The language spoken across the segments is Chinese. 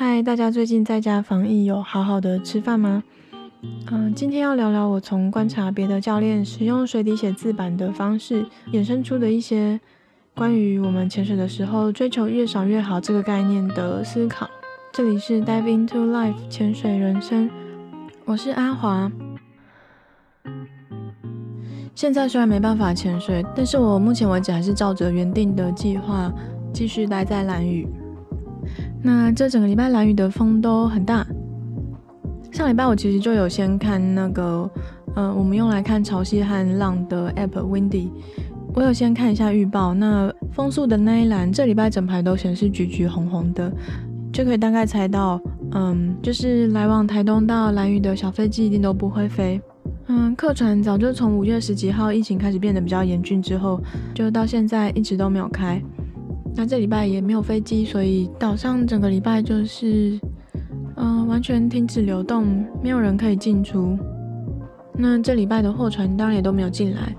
嗨，大家最近在家防疫有好好的吃饭吗？嗯、今天要聊聊我从观察别的教练使用水底写字板的方式，衍生出的一些关于我们潜水的时候追求越少越好这个概念的思考。这里是 Dive into Life 潜水人生，我是阿华。现在虽然没办法潜水，但是我目前为止还是照着原定的计划继续待在蓝屿。那这整个礼拜兰屿的风都很大。上礼拜我其实就有先看那个，呃，我们用来看潮汐和浪的 App Windy，我有先看一下预报。那风速的那一栏，这礼拜整排都显示橘橘红红的，就可以大概猜到，嗯，就是来往台东到兰屿的小飞机一定都不会飞。嗯，客船早就从五月十几号疫情开始变得比较严峻之后，就到现在一直都没有开。那这礼拜也没有飞机，所以岛上整个礼拜就是，嗯、呃，完全停止流动，没有人可以进出。那这礼拜的货船当然也都没有进来，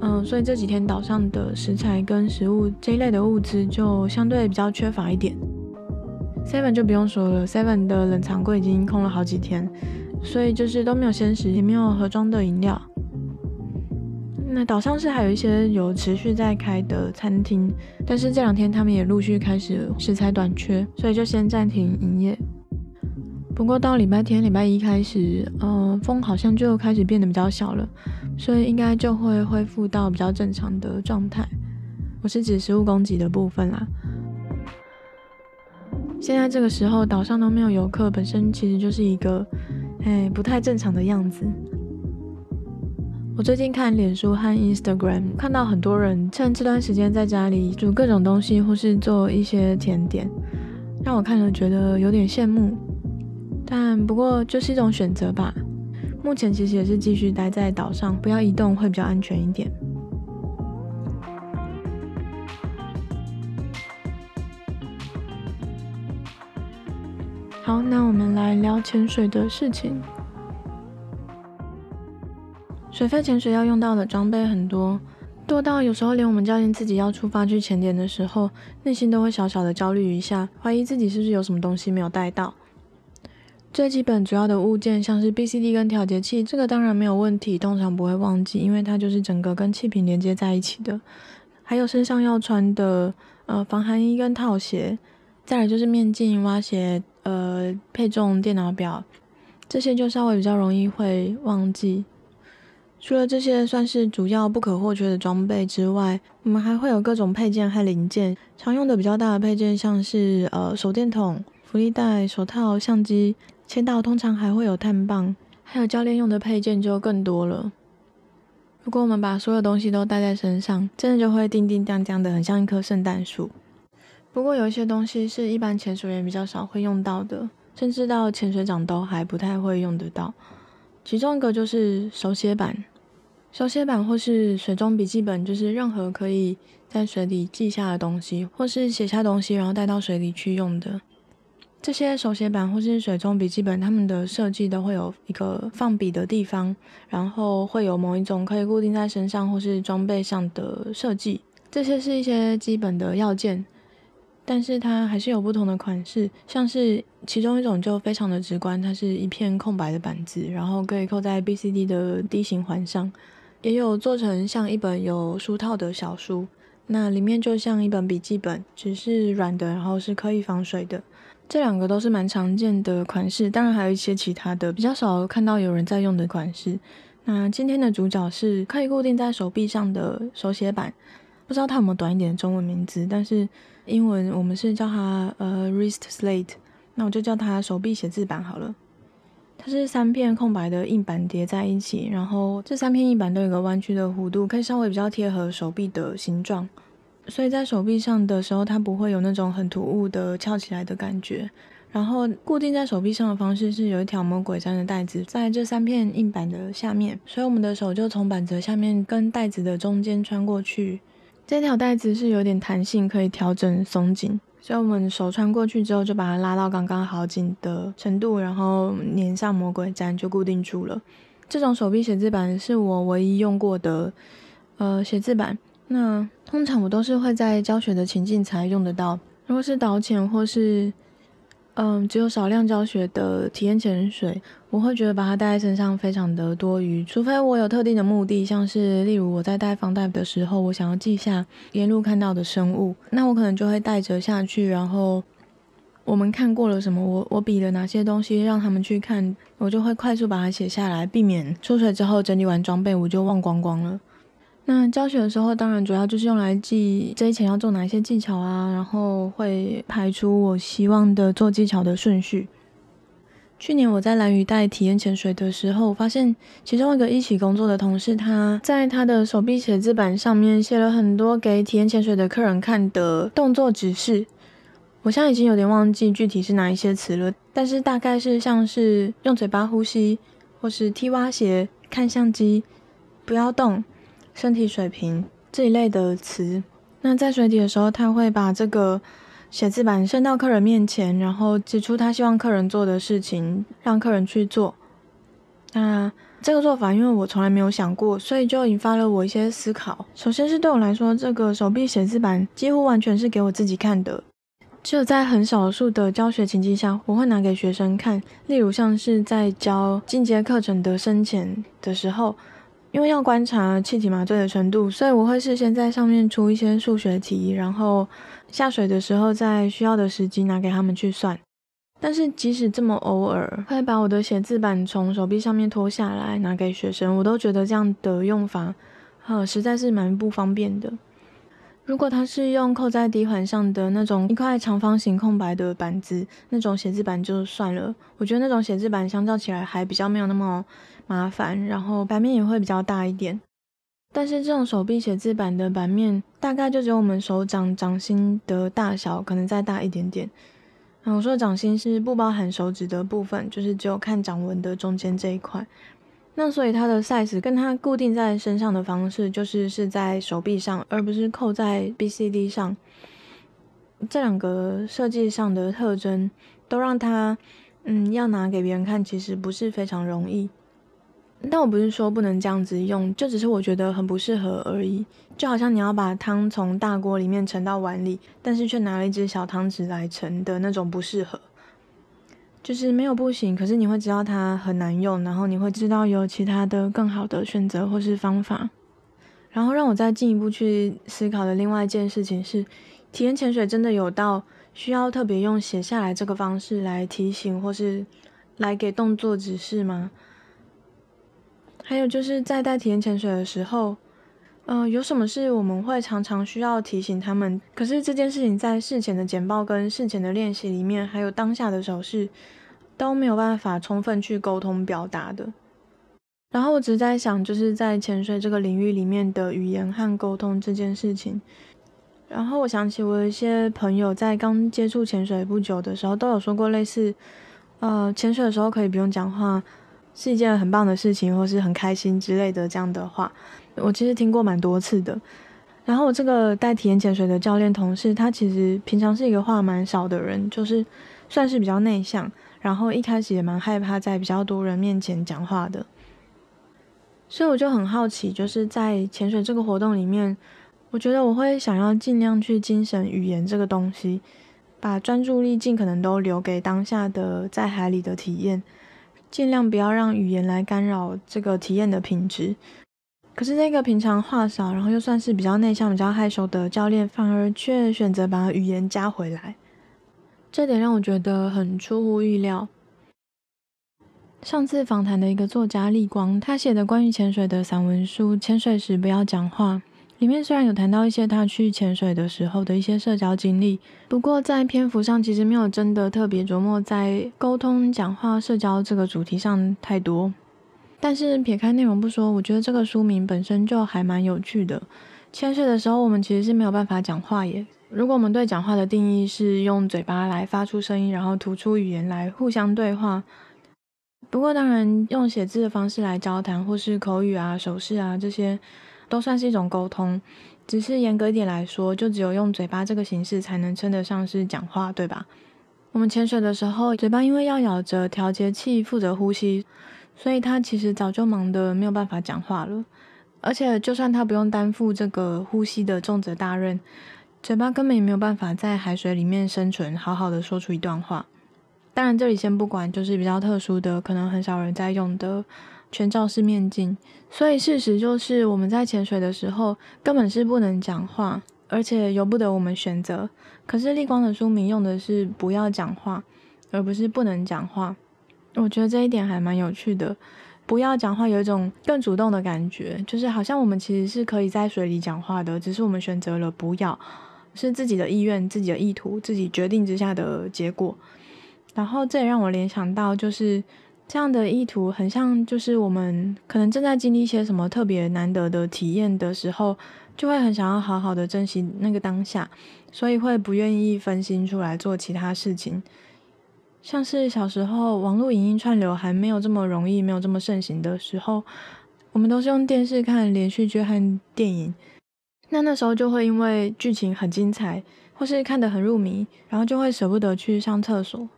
嗯、所以这几天岛上的食材跟食物这一类的物资就相对比较缺乏一点。Seven 就不用说了，Seven 的冷藏柜已经空了好几天，所以就是都没有鲜食，也没有盒装的饮料。那岛上是还有一些有持续在开的餐厅，但是这两天他们也陆续开始食材短缺，所以就先暂停营业。不过到礼拜天、礼拜一开始，呃，风好像就开始变得比较小了，所以应该就会恢复到比较正常的状态。我是指食物供给的部分啦。现在这个时候岛上都没有游客，本身其实就是一个，哎，不太正常的样子。我最近看脸书和 Instagram，看到很多人趁这段时间在家里煮各种东西，或是做一些甜点，让我看了觉得有点羡慕。但不过就是一种选择吧。目前其实也是继续待在岛上，不要移动会比较安全一点。好，那我们来聊潜水的事情。水肺潜水要用到的装备很多，多到有时候连我们教练自己要出发去潜点的时候，内心都会小小的焦虑一下，怀疑自己是不是有什么东西没有带到。最基本主要的物件像是 BCD 跟调节器，这个当然没有问题，通常不会忘记，因为它就是整个跟气瓶连接在一起的。还有身上要穿的呃防寒衣跟套鞋，再来就是面镜、蛙鞋、呃配重、电脑表，这些就稍微比较容易会忘记。除了这些算是主要不可或缺的装备之外，我们还会有各种配件和零件。常用的比较大的配件像是呃手电筒、浮力袋、手套、相机。签到通常还会有探棒，还有教练用的配件就更多了。如果我们把所有东西都带在身上，真的就会叮叮当当的，很像一棵圣诞树。不过有一些东西是一般潜水员比较少会用到的，甚至到潜水长都还不太会用得到。其中一个就是手写板，手写板或是水中笔记本，就是任何可以在水里记下的东西，或是写下东西然后带到水里去用的。这些手写板或是水中笔记本，它们的设计都会有一个放笔的地方，然后会有某一种可以固定在身上或是装备上的设计。这些是一些基本的要件。但是它还是有不同的款式，像是其中一种就非常的直观，它是一片空白的板子，然后可以扣在 BCD 的 D 型环上，也有做成像一本有书套的小书，那里面就像一本笔记本，只是软的，然后是可以防水的。这两个都是蛮常见的款式，当然还有一些其他的比较少看到有人在用的款式。那今天的主角是可以固定在手臂上的手写板，不知道它有没有短一点的中文名字，但是。英文我们是叫它呃 wrist slate，那我就叫它手臂写字板好了。它是三片空白的硬板叠在一起，然后这三片硬板都有个弯曲的弧度，可以稍微比较贴合手臂的形状，所以在手臂上的时候，它不会有那种很突兀的翘起来的感觉。然后固定在手臂上的方式是有一条魔鬼毡的带子在这三片硬板的下面，所以我们的手就从板子下面跟带子的中间穿过去。这条带子是有点弹性，可以调整松紧，所以我们手穿过去之后，就把它拉到刚刚好紧的程度，然后粘上魔鬼粘就固定住了。这种手臂写字板是我唯一用过的，呃，写字板。那通常我都是会在教学的情境才用得到。如果是导潜或是嗯，只有少量教学的体验潜水，我会觉得把它带在身上非常的多余，除非我有特定的目的，像是例如我在带防带的时候，我想要记下沿路看到的生物，那我可能就会带着下去，然后我们看过了什么，我我比了哪些东西让他们去看，我就会快速把它写下来，避免出水之后整理完装备我就忘光光了。那教学的时候，当然主要就是用来记这一潜要做哪一些技巧啊，然后会排出我希望的做技巧的顺序。去年我在蓝屿带体验潜水的时候，我发现其中一个一起工作的同事，他在他的手臂写字板上面写了很多给体验潜水的客人看的动作指示。我现在已经有点忘记具体是哪一些词了，但是大概是像是用嘴巴呼吸，或是踢蛙鞋、看相机、不要动。身体水平这一类的词，那在水底的时候，他会把这个写字板伸到客人面前，然后指出他希望客人做的事情，让客人去做。那这个做法，因为我从来没有想过，所以就引发了我一些思考。首先是对我来说，这个手臂写字板几乎完全是给我自己看的，只有在很少数的教学情境下，我会拿给学生看，例如像是在教进阶课程的深浅的时候。因为要观察气体麻醉的程度，所以我会事先在上面出一些数学题，然后下水的时候在需要的时机拿给他们去算。但是即使这么偶尔会把我的写字板从手臂上面脱下来拿给学生，我都觉得这样的用法，呃，实在是蛮不方便的。如果他是用扣在底环上的那种一块长方形空白的板子，那种写字板就算了。我觉得那种写字板相较起来还比较没有那么麻烦，然后版面也会比较大一点。但是这种手臂写字板的版面大概就只有我们手掌掌心的大小，可能再大一点点。嗯，我说掌心是不包含手指的部分，就是只有看掌纹的中间这一块。那所以它的 size 跟它固定在身上的方式，就是是在手臂上，而不是扣在 BCD 上。这两个设计上的特征，都让它，嗯，要拿给别人看，其实不是非常容易。但我不是说不能这样子用，就只是我觉得很不适合而已。就好像你要把汤从大锅里面盛到碗里，但是却拿了一只小汤匙来盛的那种不适合。就是没有不行，可是你会知道它很难用，然后你会知道有其他的更好的选择或是方法。然后让我再进一步去思考的另外一件事情是，体验潜水真的有到需要特别用写下来这个方式来提醒或是来给动作指示吗？还有就是在带体验潜水的时候，呃，有什么事我们会常常需要提醒他们？可是这件事情在事前的简报跟事前的练习里面，还有当下的手势，都没有办法充分去沟通表达的。然后我只是在想，就是在潜水这个领域里面的语言和沟通这件事情。然后我想起我有一些朋友在刚接触潜水不久的时候，都有说过类似，呃，潜水的时候可以不用讲话，是一件很棒的事情，或是很开心之类的这样的话。我其实听过蛮多次的，然后我这个带体验潜水的教练同事，他其实平常是一个话蛮少的人，就是算是比较内向，然后一开始也蛮害怕在比较多人面前讲话的，所以我就很好奇，就是在潜水这个活动里面，我觉得我会想要尽量去精省语言这个东西，把专注力尽可能都留给当下的在海里的体验，尽量不要让语言来干扰这个体验的品质。可是那个平常话少，然后又算是比较内向、比较害羞的教练，反而却选择把语言加回来，这点让我觉得很出乎意料。上次访谈的一个作家立光，他写的关于潜水的散文书《潜水时不要讲话》，里面虽然有谈到一些他去潜水的时候的一些社交经历，不过在篇幅上其实没有真的特别琢磨在沟通、讲话、社交这个主题上太多。但是撇开内容不说，我觉得这个书名本身就还蛮有趣的。潜水的时候，我们其实是没有办法讲话耶。如果我们对讲话的定义是用嘴巴来发出声音，然后吐出语言来互相对话。不过当然，用写字的方式来交谈，或是口语啊、手势啊这些，都算是一种沟通。只是严格一点来说，就只有用嘴巴这个形式才能称得上是讲话，对吧？我们潜水的时候，嘴巴因为要咬着调节器负责呼吸。所以他其实早就忙得没有办法讲话了，而且就算他不用担负这个呼吸的重责大任，嘴巴根本也没有办法在海水里面生存，好好的说出一段话。当然，这里先不管，就是比较特殊的，可能很少人在用的全罩式面镜。所以事实就是，我们在潜水的时候根本是不能讲话，而且由不得我们选择。可是立光的书名用的是不要讲话，而不是不能讲话。我觉得这一点还蛮有趣的。不要讲话有一种更主动的感觉，就是好像我们其实是可以在水里讲话的，只是我们选择了不要，是自己的意愿、自己的意图、自己决定之下的结果。然后这也让我联想到，就是这样的意图很像，就是我们可能正在经历一些什么特别难得的体验的时候，就会很想要好好的珍惜那个当下，所以会不愿意分心出来做其他事情。像是小时候网络影音串流还没有这么容易、没有这么盛行的时候，我们都是用电视看连续剧和电影，那那时候就会因为剧情很精彩，或是看得很入迷，然后就会舍不得去上厕所。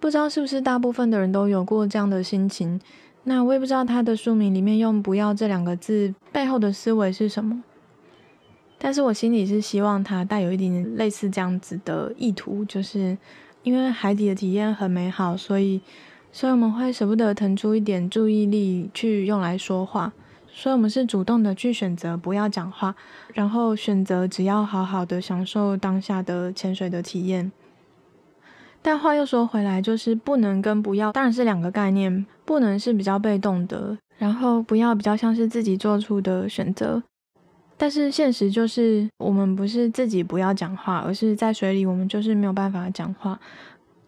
不知道是不是大部分的人都有过这样的心情？那我也不知道他的书名里面用“不要”这两个字背后的思维是什么。但是我心里是希望它带有一点类似这样子的意图，就是因为海底的体验很美好，所以所以我们会舍不得腾出一点注意力去用来说话，所以我们是主动的去选择不要讲话，然后选择只要好好的享受当下的潜水的体验。但话又说回来，就是不能跟不要当然是两个概念，不能是比较被动的，然后不要比较像是自己做出的选择。但是现实就是，我们不是自己不要讲话，而是在水里我们就是没有办法讲话。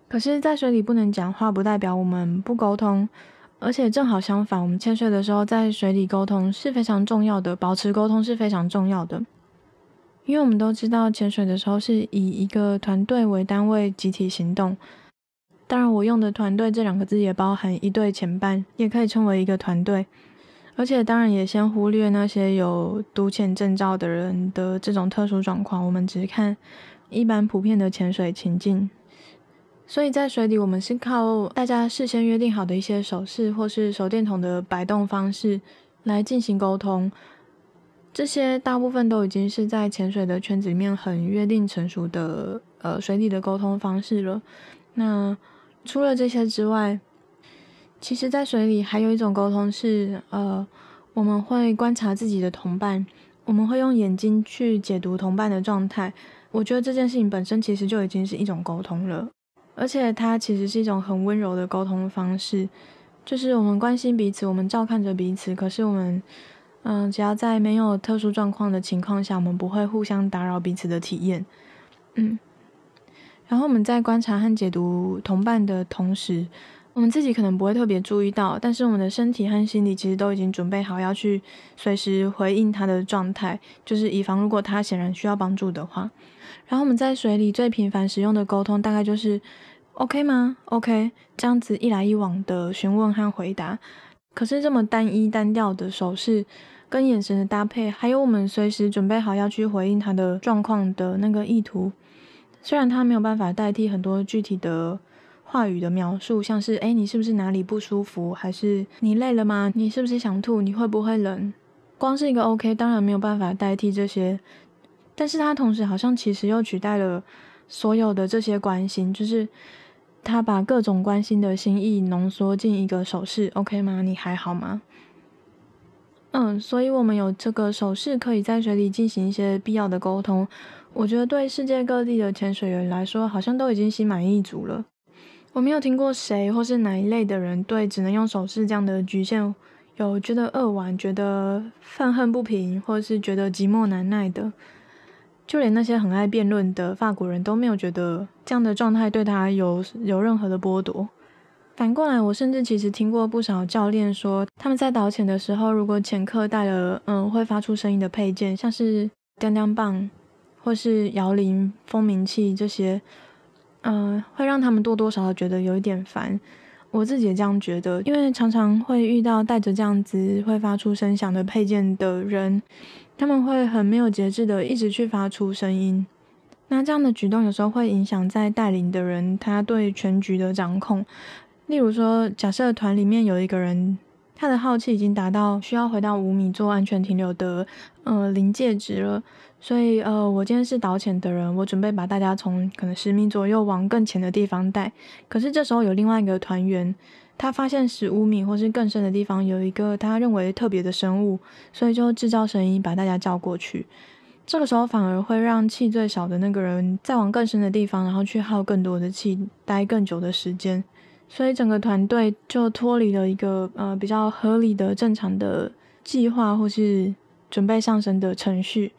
可是，在水里不能讲话，不代表我们不沟通，而且正好相反，我们潜水的时候在水里沟通是非常重要的，保持沟通是非常重要的。因为我们都知道，潜水的时候是以一个团队为单位集体行动。当然，我用的“团队”这两个字也包含一对前半，也可以称为一个团队。而且，当然也先忽略那些有独潜证照的人的这种特殊状况，我们只看一般普遍的潜水情境。所以在水底，我们是靠大家事先约定好的一些手势，或是手电筒的摆动方式来进行沟通。这些大部分都已经是在潜水的圈子里面很约定成熟的呃水底的沟通方式了。那除了这些之外，其实，在水里还有一种沟通是呃我们会观察自己的同伴，我们会用眼睛去解读同伴的状态。我觉得这件事情本身其实就已经是一种沟通了，而且它其实是一种很温柔的沟通方式，就是我们关心彼此，我们照看着彼此，可是我们。嗯，只要在没有特殊状况的情况下，我们不会互相打扰彼此的体验。嗯，然后我们在观察和解读同伴的同时，我们自己可能不会特别注意到，但是我们的身体和心理其实都已经准备好要去随时回应他的状态，就是以防如果他显然需要帮助的话。然后我们在水里最频繁使用的沟通，大概就是 “OK 吗？”“OK”，这样子一来一往的询问和回答。可是这么单一单调的手势跟眼神的搭配，还有我们随时准备好要去回应他的状况的那个意图，虽然他没有办法代替很多具体的话语的描述，像是诶，你是不是哪里不舒服？还是你累了吗？你是不是想吐？你会不会冷？光是一个 OK，当然没有办法代替这些，但是他同时好像其实又取代了所有的这些关心，就是。他把各种关心的心意浓缩进一个手势，OK 吗？你还好吗？嗯，所以我们有这个手势，可以在水里进行一些必要的沟通。我觉得对世界各地的潜水员来说，好像都已经心满意足了。我没有听过谁或是哪一类的人对只能用手势这样的局限有觉得扼腕、觉得愤恨不平，或是觉得寂寞难耐的。就连那些很爱辩论的法国人都没有觉得这样的状态对他有有任何的剥夺。反过来，我甚至其实听过不少教练说，他们在导潜的时候，如果潜客带了嗯会发出声音的配件，像是叮叮棒或是摇铃、蜂鸣器这些，嗯，会让他们多多少少觉得有一点烦。我自己也这样觉得，因为常常会遇到带着这样子会发出声响的配件的人。他们会很没有节制的一直去发出声音，那这样的举动有时候会影响在带领的人他对全局的掌控。例如说，假设团里面有一个人他的耗气已经达到需要回到五米做安全停留的呃临界值了。所以呃，我今天是导潜的人，我准备把大家从可能十米左右往更浅的地方带。可是这时候有另外一个团员，他发现十五米或是更深的地方有一个他认为特别的生物，所以就制造声音把大家叫过去。这个时候反而会让气最少的那个人再往更深的地方，然后去耗更多的气，待更久的时间。所以整个团队就脱离了一个呃比较合理的正常的计划或是准备上升的程序。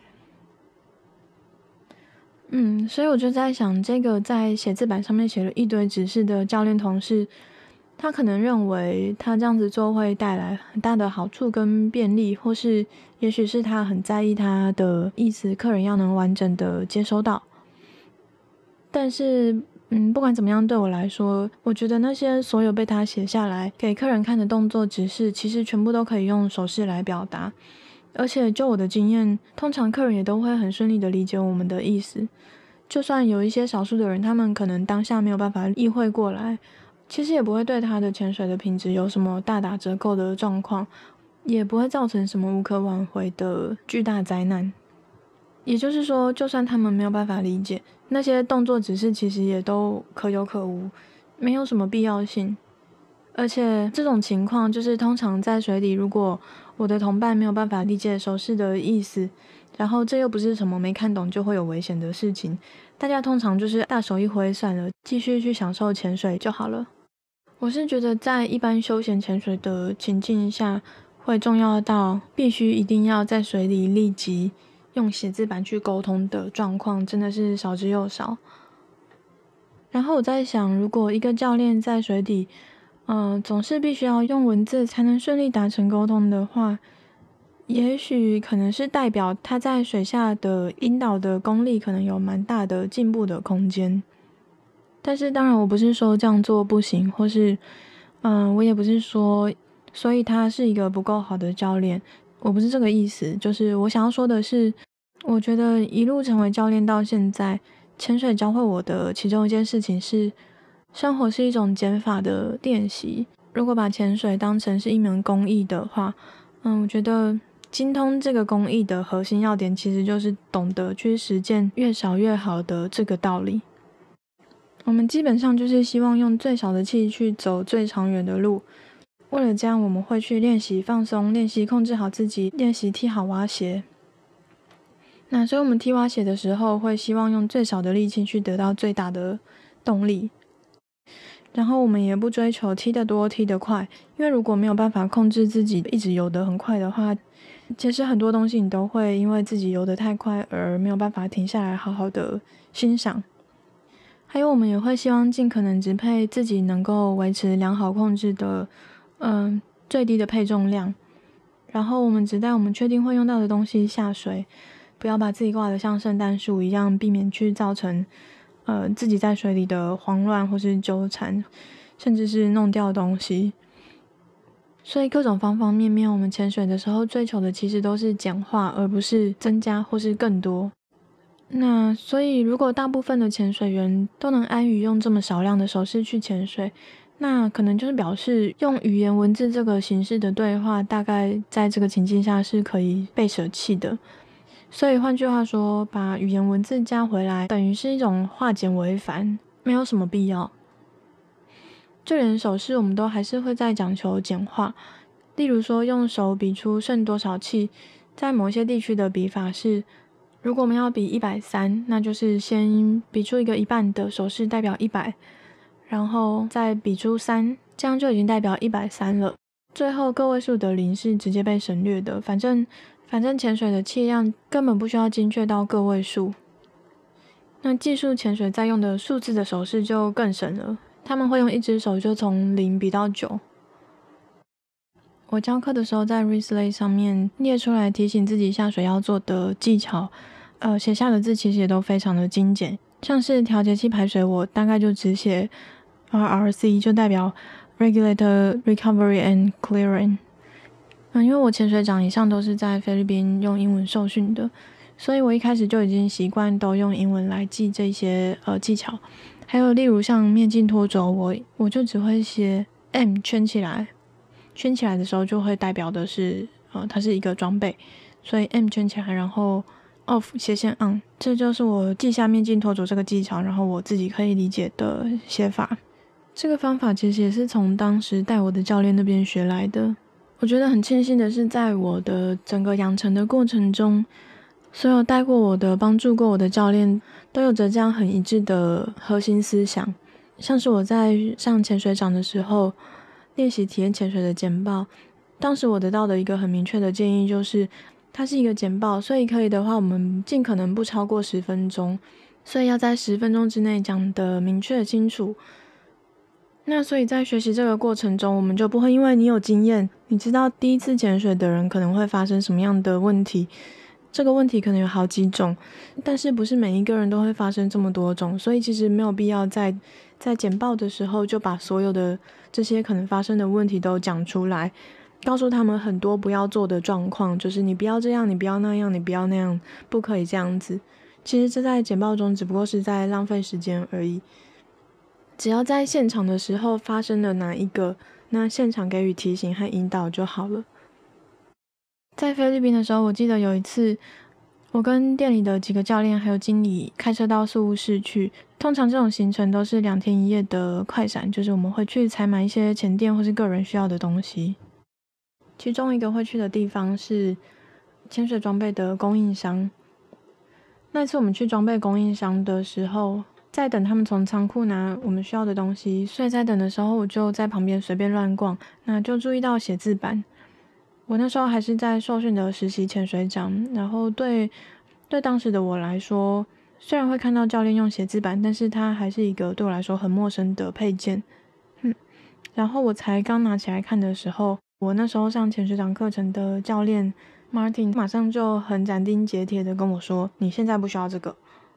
嗯，所以我就在想，这个在写字板上面写了一堆指示的教练同事，他可能认为他这样子做会带来很大的好处跟便利，或是也许是他很在意他的意思，客人要能完整的接收到。但是。嗯，不管怎么样，对我来说，我觉得那些所有被他写下来给客人看的动作指示，其实全部都可以用手势来表达。而且就我的经验，通常客人也都会很顺利的理解我们的意思。就算有一些少数的人，他们可能当下没有办法意会过来，其实也不会对他的潜水的品质有什么大打折扣的状况，也不会造成什么无可挽回的巨大灾难。也就是说，就算他们没有办法理解那些动作指示，其实也都可有可无，没有什么必要性。而且这种情况就是通常在水里，如果我的同伴没有办法理解手势的意思，然后这又不是什么没看懂就会有危险的事情，大家通常就是大手一挥算了，继续去享受潜水就好了。我是觉得在一般休闲潜水的情境下，会重要到必须一定要在水里立即。用写字板去沟通的状况真的是少之又少。然后我在想，如果一个教练在水底，嗯、呃，总是必须要用文字才能顺利达成沟通的话，也许可能是代表他在水下的引导的功力可能有蛮大的进步的空间。但是当然，我不是说这样做不行，或是，嗯、我也不是说，所以他是一个不够好的教练。我不是这个意思，就是我想要说的是，我觉得一路成为教练到现在，潜水教会我的其中一件事情是，生活是一种减法的练习。如果把潜水当成是一门工艺的话，嗯，我觉得精通这个工艺的核心要点，其实就是懂得去实践越少越好的这个道理。我们基本上就是希望用最少的气去走最长远的路。为了这样，我们会去练习放松，练习控制好自己，练习踢好蛙鞋。那所以，我们踢蛙鞋的时候，会希望用最少的力气去得到最大的动力。然后，我们也不追求踢得多、踢得快，因为如果没有办法控制自己一直游得很快的话，其实很多东西你都会因为自己游得太快而没有办法停下来好好的欣赏。还有，我们也会希望尽可能只配自己能够维持良好控制的。嗯，最低的配重量，然后我们只带我们确定会用到的东西下水，不要把自己挂得像圣诞树一样，避免去造成呃自己在水里的慌乱或是纠缠，甚至是弄掉东西。所以各种方方面面，我们潜水的时候追求的其实都是简化，而不是增加或是更多。那所以，如果大部分的潜水员都能安于用这么少量的手势去潜水，那可能就是表示用语言文字这个形式的对话，大概在这个情境下是可以被舍弃的。所以换句话说，把语言文字加回来，等于是一种化简为繁，没有什么必要。就连手势，我们都还是会在讲求简化。例如说，用手比出剩多少气，在某些地区的比法是，如果我们要比一百三，那就是先比出一个一半的手势，代表一百。然后再比出三，这样就已经代表一百三了。最后个位数的零是直接被省略的。反正反正潜水的气量根本不需要精确到个位数。那技术潜水在用的数字的手势就更省了，他们会用一只手就从零比到九。我教课的时候在 Reslate 上面列出来提醒自己下水要做的技巧，呃，写下的字其实也都非常的精简，像是调节器排水，我大概就只写。RRC 就代表 Regulator Recovery and Clearing。嗯，因为我潜水长一向都是在菲律宾用英文受训的，所以我一开始就已经习惯都用英文来记这些呃技巧。还有例如像面镜拖轴，我我就只会写 M 圈起来，圈起来的时候就会代表的是，呃，它是一个装备，所以 M 圈起来，然后 Off 斜线 On，这就是我记下面镜拖组这个技巧，然后我自己可以理解的写法。这个方法其实也是从当时带我的教练那边学来的。我觉得很庆幸的是，在我的整个养成的过程中，所有带过我的、帮助过我的教练都有着这样很一致的核心思想。像是我在上潜水长的时候，练习体验潜水的简报，当时我得到的一个很明确的建议就是，它是一个简报，所以可以的话，我们尽可能不超过十分钟，所以要在十分钟之内讲得明确清楚。那所以在学习这个过程中，我们就不会因为你有经验，你知道第一次潜水的人可能会发生什么样的问题，这个问题可能有好几种，但是不是每一个人都会发生这么多种，所以其实没有必要在在简报的时候就把所有的这些可能发生的问题都讲出来，告诉他们很多不要做的状况，就是你不要这样，你不要那样，你不要那样，不可以这样子。其实这在简报中只不过是在浪费时间而已。只要在现场的时候发生了哪一个，那现场给予提醒和引导就好了。在菲律宾的时候，我记得有一次，我跟店里的几个教练还有经理开车到宿务室去。通常这种行程都是两天一夜的快闪，就是我们会去采买一些前店或是个人需要的东西。其中一个会去的地方是潜水装备的供应商。那次我们去装备供应商的时候，在等他们从仓库拿我们需要的东西，所以在等的时候，我就在旁边随便乱逛，那就注意到写字板。我那时候还是在受训的实习潜水长，然后对对当时的我来说，虽然会看到教练用写字板，但是它还是一个对我来说很陌生的配件。嗯，然后我才刚拿起来看的时候，我那时候上潜水长课程的教练 Martin 马上就很斩钉截铁的跟我说：“你现在不需要这个。”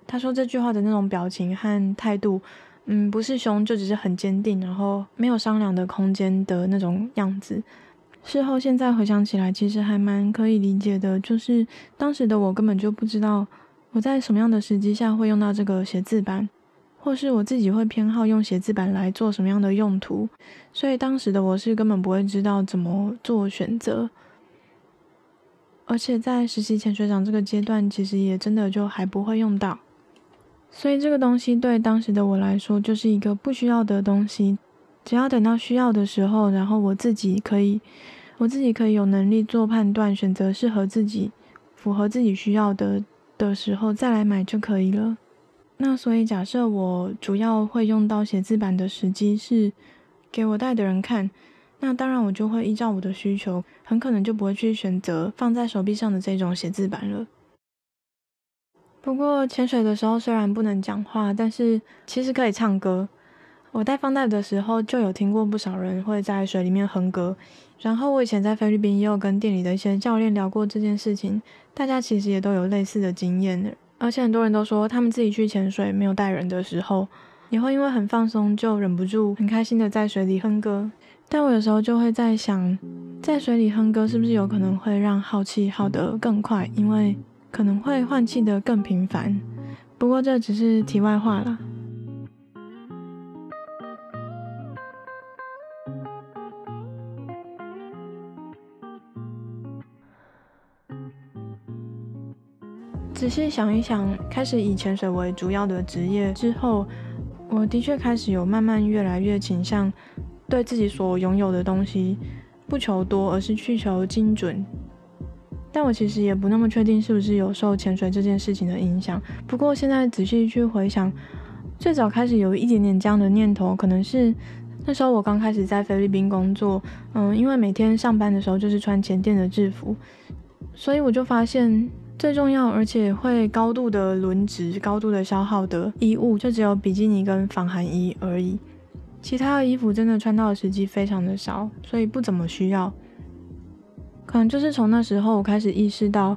他说这句话的那种表情和态度，嗯，不是凶，就只是很坚定，然后没有商量的空间的那种样子。事后现在回想起来，其实还蛮可以理解的，就是当时的我根本就不知道我在什么样的时机下会用到这个写字板，或是我自己会偏好用写字板来做什么样的用途，所以当时的我是根本不会知道怎么做选择。而且在实习潜水长这个阶段，其实也真的就还不会用到。所以这个东西对当时的我来说就是一个不需要的东西，只要等到需要的时候，然后我自己可以，我自己可以有能力做判断，选择适合自己、符合自己需要的的时候再来买就可以了。那所以假设我主要会用到写字板的时机是给我带的人看，那当然我就会依照我的需求，很可能就不会去选择放在手臂上的这种写字板了。不过潜水的时候虽然不能讲话，但是其实可以唱歌。我带放带的时候就有听过不少人会在水里面哼歌。然后我以前在菲律宾也有跟店里的一些教练聊过这件事情，大家其实也都有类似的经验。而且很多人都说他们自己去潜水没有带人的时候，也会因为很放松就忍不住很开心的在水里哼歌。但我有时候就会在想，在水里哼歌是不是有可能会让耗气耗得更快？因为可能会换气得更频繁，不过这只是题外话啦。仔细想一想，开始以潜水为主要的职业之后，我的确开始有慢慢越来越倾向对自己所拥有的东西不求多，而是去求精准。但我其实也不那么确定是不是有受潜水这件事情的影响。不过现在仔细去回想，最早开始有一点点这样的念头，可能是那时候我刚开始在菲律宾工作，嗯，因为每天上班的时候就是穿前店的制服，所以我就发现最重要而且会高度的轮值、高度的消耗的衣物，就只有比基尼跟防寒衣而已，其他的衣服真的穿到的时机非常的少，所以不怎么需要。可能就是从那时候，我开始意识到，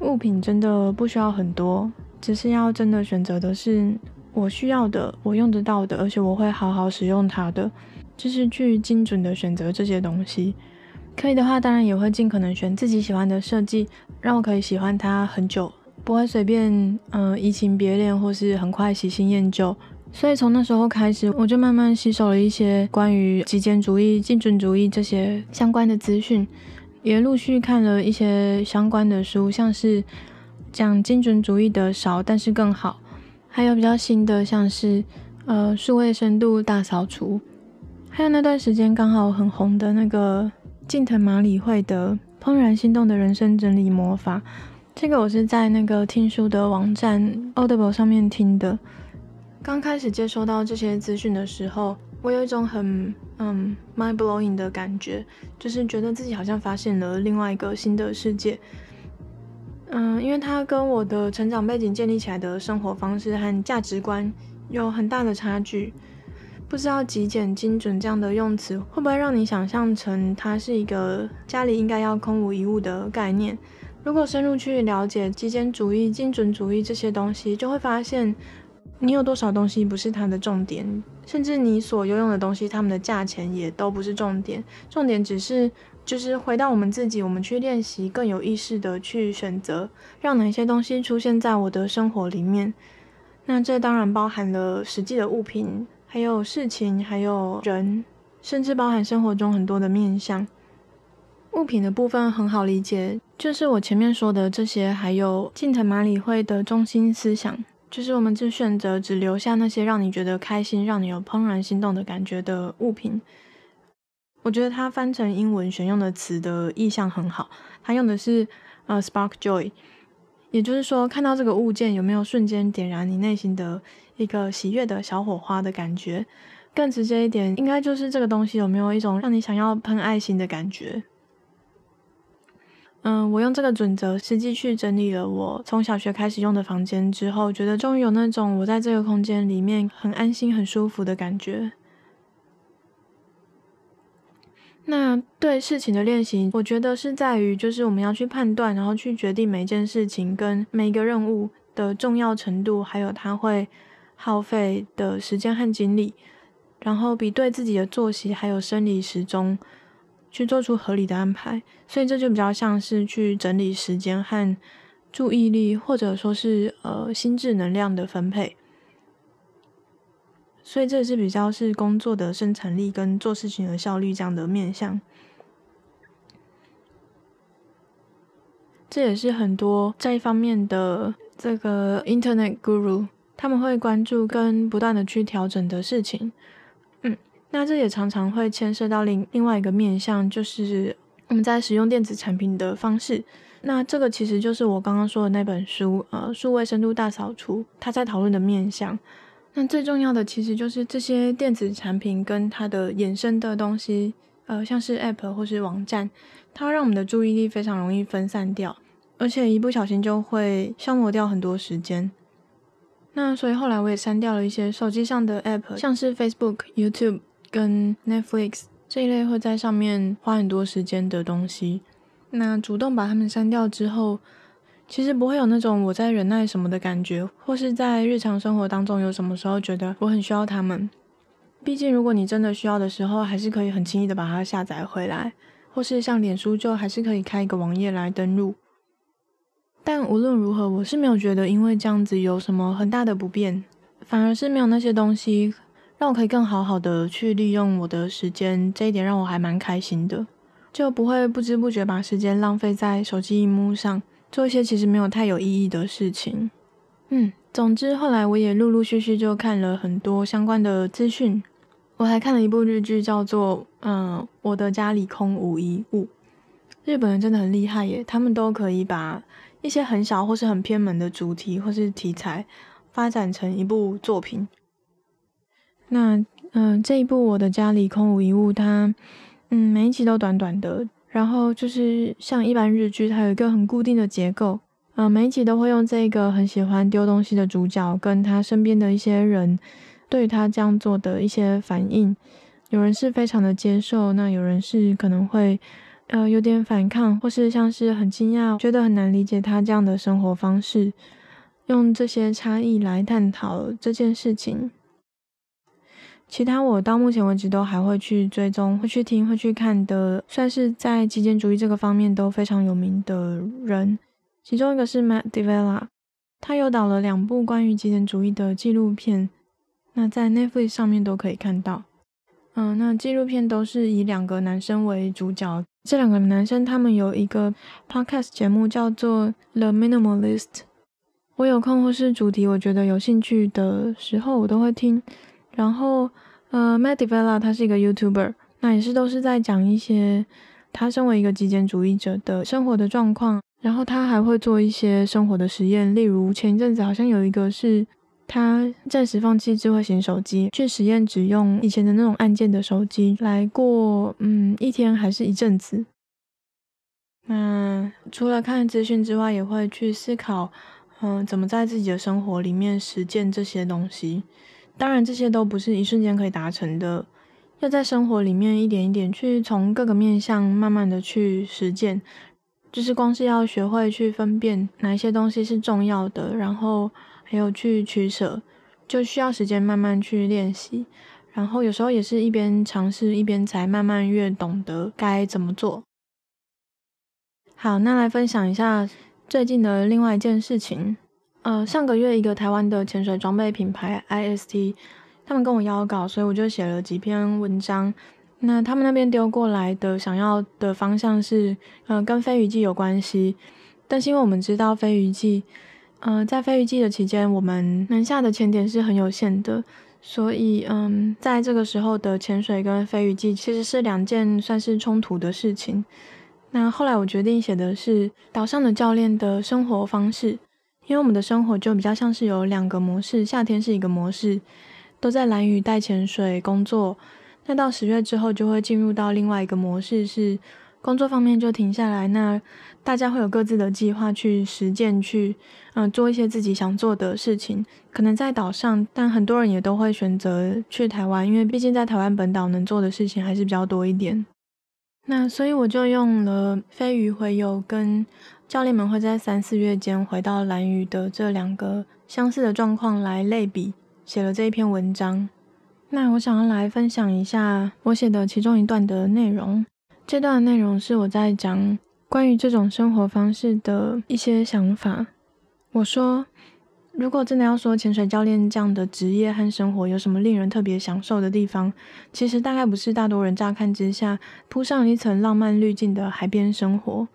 物品真的不需要很多，只是要真的选择的是我需要的、我用得到的，而且我会好好使用它的，就是去精准的选择这些东西。可以的话，当然也会尽可能选自己喜欢的设计，让我可以喜欢它很久，不会随便嗯移情别恋或是很快喜新厌旧，所以从那时候开始，我就慢慢吸收了一些关于极简主义、精准主义这些相关的资讯，也陆续看了一些相关的书，像是讲精准主义的少，但是更好，还有比较新的，像是呃数位深度大扫除，还有那段时间刚好很红的那个近藤麻里惠的《怦然心动的人生整理魔法》，这个我是在那个听书的网站 Audible 上面听的。刚开始接收到这些资讯的时候，我有一种很嗯 mind blowing 的感觉，就是觉得自己好像发现了另外一个新的世界。嗯，因为它跟我的成长背景建立起来的生活方式和价值观有很大的差距。不知道极简精准这样的用词会不会让你想象成它是一个家里应该要空无一物的概念？如果深入去了解极简主义、精准主义这些东西，就会发现。你有多少东西不是它的重点，甚至你所拥有的东西，它们的价钱也都不是重点。重点只是就是回到我们自己，我们去练习更有意识的去选择，让哪些东西出现在我的生活里面。那这当然包含了实际的物品，还有事情，还有人，甚至包含生活中很多的面相。物品的部分很好理解，就是我前面说的这些，还有近藤麻里惠的中心思想。就是我们只选择只留下那些让你觉得开心、让你有怦然心动的感觉的物品。我觉得它翻成英文选用的词的意象很好，它用的是呃 spark joy，也就是说看到这个物件有没有瞬间点燃你内心的一个喜悦的小火花的感觉。更直接一点，应该就是这个东西有没有一种让你想要喷爱心的感觉。嗯，我用这个准则实际去整理了我从小学开始用的房间之后，觉得终于有那种我在这个空间里面很安心、很舒服的感觉。那对事情的练习，我觉得是在于，就是我们要去判断，然后去决定每一件事情跟每一个任务的重要程度，还有它会耗费的时间和精力，然后比对自己的作息还有生理时钟。去做出合理的安排，所以这就比较像是去整理时间和注意力，或者说是呃心智能量的分配。所以这是比较是工作的生产力跟做事情的效率这样的面向。这也是很多这一方面的这个 Internet Guru 他们会关注跟不断的去调整的事情。嗯那这也常常会牵涉到另另外一个面向，就是我们在使用电子产品的方式。那这个其实就是我刚刚说的那本书，呃，数位深度大扫除，它在讨论的面向。那最重要的其实就是这些电子产品跟它的衍生的东西，呃，像是 App 或是网站，它让我们的注意力非常容易分散掉，而且一不小心就会消磨掉很多时间。那所以后来我也删掉了一些手机上的 App，像是 Facebook、YouTube。跟 Netflix 这一类会在上面花很多时间的东西，那主动把它们删掉之后，其实不会有那种我在忍耐什么的感觉，或是在日常生活当中有什么时候觉得我很需要它们。毕竟如果你真的需要的时候，还是可以很轻易的把它下载回来，或是像脸书就还是可以开一个网页来登录。但无论如何，我是没有觉得因为这样子有什么很大的不便，反而是没有那些东西。让我可以更好好的去利用我的时间，这一点让我还蛮开心的，就不会不知不觉把时间浪费在手机荧幕上，做一些其实没有太有意义的事情。嗯，总之后来我也陆陆续续就看了很多相关的资讯，我还看了一部日剧，叫做《嗯，我的家里空无一物》。日本人真的很厉害耶，他们都可以把一些很小或是很偏门的主题或是题材发展成一部作品。那嗯、这一部《我的家里空无一物》，它嗯每一集都短短的，然后就是像一般日剧，它有一个很固定的结构，嗯、每一集都会用这个很喜欢丢东西的主角跟他身边的一些人对他这样做的一些反应，有人是非常的接受，那有人是可能会呃有点反抗，或是像是很惊讶，觉得很难理解他这样的生活方式，用这些差异来探讨这件事情。其他我到目前为止都还会去追踪、会去听、会去看的，算是在极简主义这个方面都非常有名的人。其中一个是 Matt D'Avella，他有导了两部关于极简主义的纪录片。那在 Netflix 上面都可以看到。嗯，那纪录片都是以两个男生为主角。这两个男生他们有一个 podcast 节目叫做 The Minimalist。我有空或是主题我觉得有兴趣的时候，我都会听。然后，呃，Matt D'Avella 他是一个 YouTuber，那也是都是在讲一些他身为一个极简主义者的生活的状况。然后他还会做一些生活的实验，例如前一阵子好像有一个是。他暂时放弃智慧型手机，去实验只用以前的那种按键的手机来过，嗯，一天还是一阵子。那除了看资讯之外，也会去思考，嗯，怎么在自己的生活里面实践这些东西。当然，这些都不是一瞬间可以达成的，要在生活里面一点一点去从各个面向慢慢的去实践。就是光是要学会去分辨哪一些东西是重要的，然后。还有去取舍，就需要时间慢慢去练习，然后有时候也是一边尝试一边才慢慢越懂得该怎么做。好，那来分享一下最近的另外一件事情。呃，上个月一个台湾的潜水装备品牌 IST，他们跟我邀稿，所以我就写了几篇文章。那他们那边丢过来的想要的方向是，呃，跟飞鱼季有关系，但是因为我们知道飞鱼季。呃，在飞鱼季的期间，我们能下的潜点是很有限的，所以，嗯，在这个时候的潜水跟飞鱼季其实是两件算是冲突的事情。那后来我决定写的是岛上的教练的生活方式，因为我们的生活就比较像是有两个模式，夏天是一个模式，都在蓝屿带潜水工作，那到十月之后就会进入到另外一个模式是。工作方面就停下来，那大家会有各自的计划去实践，去嗯做一些自己想做的事情。可能在岛上，但很多人也都会选择去台湾，因为毕竟在台湾本岛能做的事情还是比较多一点。那所以我就用了飞鱼回游跟教练们会在三四月间回到蓝屿的这两个相似的状况来类比，写了这一篇文章。那我想要来分享一下我写的其中一段的内容。这段内容是我在讲关于这种生活方式的一些想法。我说，如果真的要说潜水教练这样的职业和生活有什么令人特别享受的地方，其实大概不是大多人乍看之下铺上一层浪漫滤镜的海边生活，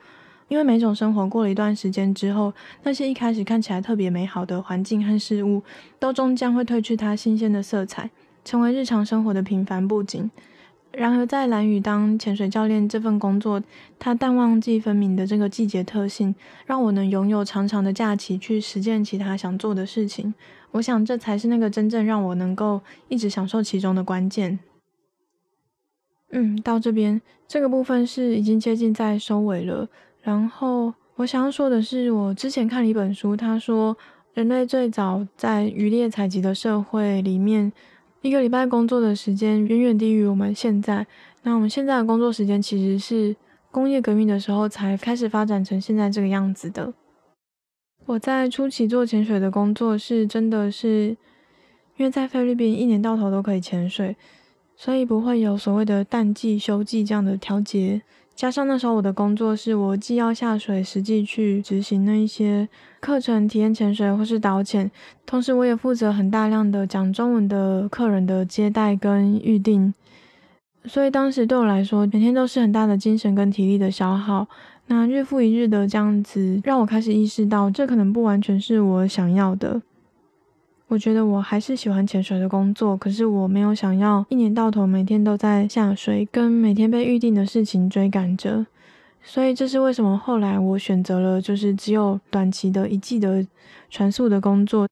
因为每种生活过了一段时间之后，那些一开始看起来特别美好的环境和事物，都终将会褪去它新鲜的色彩，成为日常生活的平凡布景。然而，在兰屿当潜水教练这份工作，它淡旺季分明的这个季节特性，让我能拥有长长的假期去实践其他想做的事情。我想，这才是那个真正让我能够一直享受其中的关键。嗯，到这边这个部分是已经接近在收尾了。然后，我想要说的是，我之前看了一本书，他说人类最早在渔猎采集的社会里面。一个礼拜工作的时间远远低于我们现在。那我们现在的工作时间其实是工业革命的时候才开始发展成现在这个样子的。我在初期做潜水的工作是真的是，因为在菲律宾一年到头都可以潜水，所以不会有所谓的淡季、休季这样的调节。加上那时候我的工作是我既要下水实际去执行那一些课程、体验潜水或是导潜，同时我也负责很大量的讲中文的客人的接待跟预定，所以当时对我来说，每天都是很大的精神跟体力的消耗。那日复一日的这样子，让我开始意识到，这可能不完全是我想要的。我觉得我还是喜欢潜水的工作，可是我没有想要一年到头每天都在下水，跟每天被预定的事情追赶着。所以这是为什么后来我选择了就是只有短期的一季的船速的工作。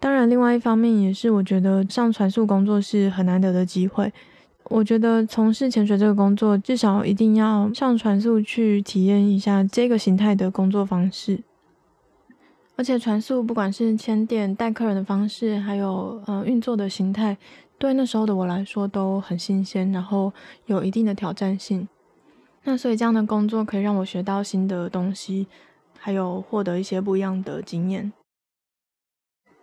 当然，另外一方面也是我觉得上船速工作是很难得的机会。我觉得从事潜水这个工作，至少一定要上船速去体验一下这个形态的工作方式。而且船宿不管是牵电带客人的方式，还有呃运作的形态，对那时候的我来说都很新鲜，然后有一定的挑战性。那所以这样的工作可以让我学到新的东西，还有获得一些不一样的经验。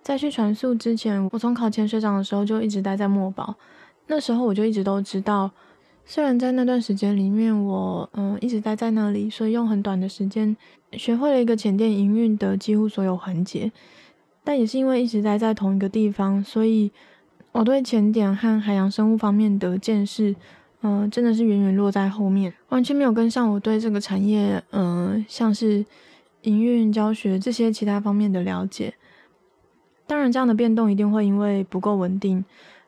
在去船宿之前，我从考潜水长的时候就一直待在墨宝，那时候我就一直都知道。虽然在那段时间里面我，嗯一直待在那里，所以用很短的时间学会了一个浅店营运的几乎所有环节，但也是因为一直待在同一个地方，所以我对浅点和海洋生物方面的见识，嗯、真的是远远落在后面，完全没有跟上我对这个产业，嗯、像是营运、教学这些其他方面的了解。当然，这样的变动一定会因为不够稳定，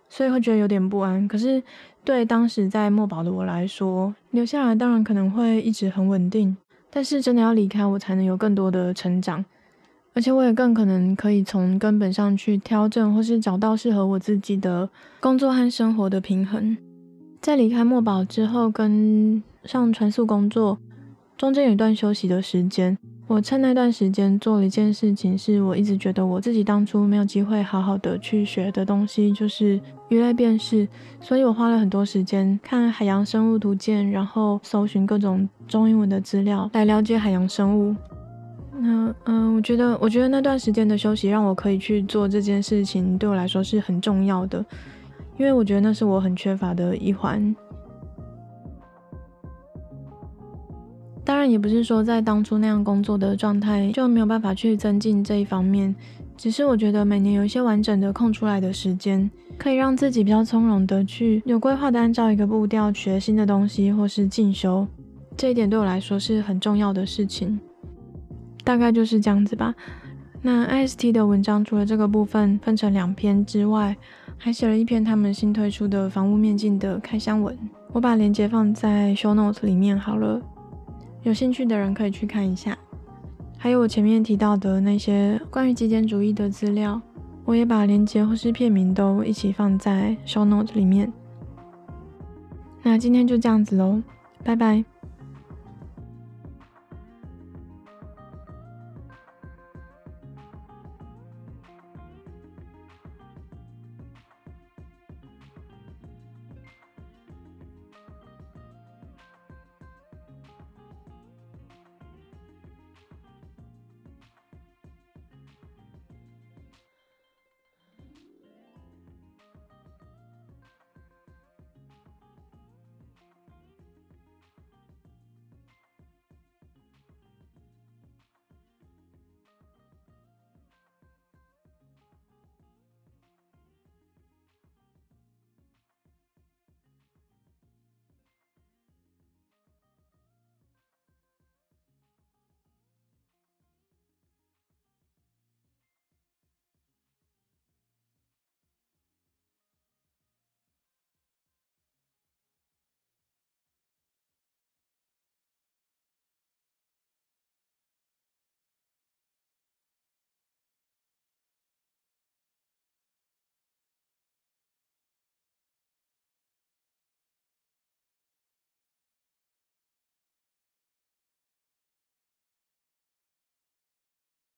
所以会觉得有点不安。可是，对当时在墨宝的我来说，留下来当然可能会一直很稳定。但是，真的要离开，我才能有更多的成长，而且我也更可能可以从根本上去调整，或是找到适合我自己的工作和生活的平衡。在离开墨宝之后，跟上传速工作中间有一段休息的时间。我趁那段时间做了一件事情，是我一直觉得我自己当初没有机会好好的去学的东西，就是鱼类辨识。所以我花了很多时间看海洋生物图鉴，然后搜寻各种中英文的资料来了解海洋生物。那嗯，我觉得，我觉得那段时间的休息让我可以去做这件事情，对我来说是很重要的，因为我觉得那是我很缺乏的一环。然也不是说在当初那样工作的状态就没有办法去增进这一方面，只是我觉得每年有一些完整的空出来的时间，可以让自己比较从容的去有规划的按照一个步调学新的东西或是进修，这一点对我来说是很重要的事情。大概就是这样子吧。那 IST 的文章除了这个部分分成两篇之外，还写了一篇他们新推出的防雾面镜的开箱文，我把链接放在 show notes 里面好了。有兴趣的人可以去看一下，还有我前面提到的那些关于极简主义的资料，我也把链接或是片名都一起放在 show note 里面。那今天就这样子喽，拜拜。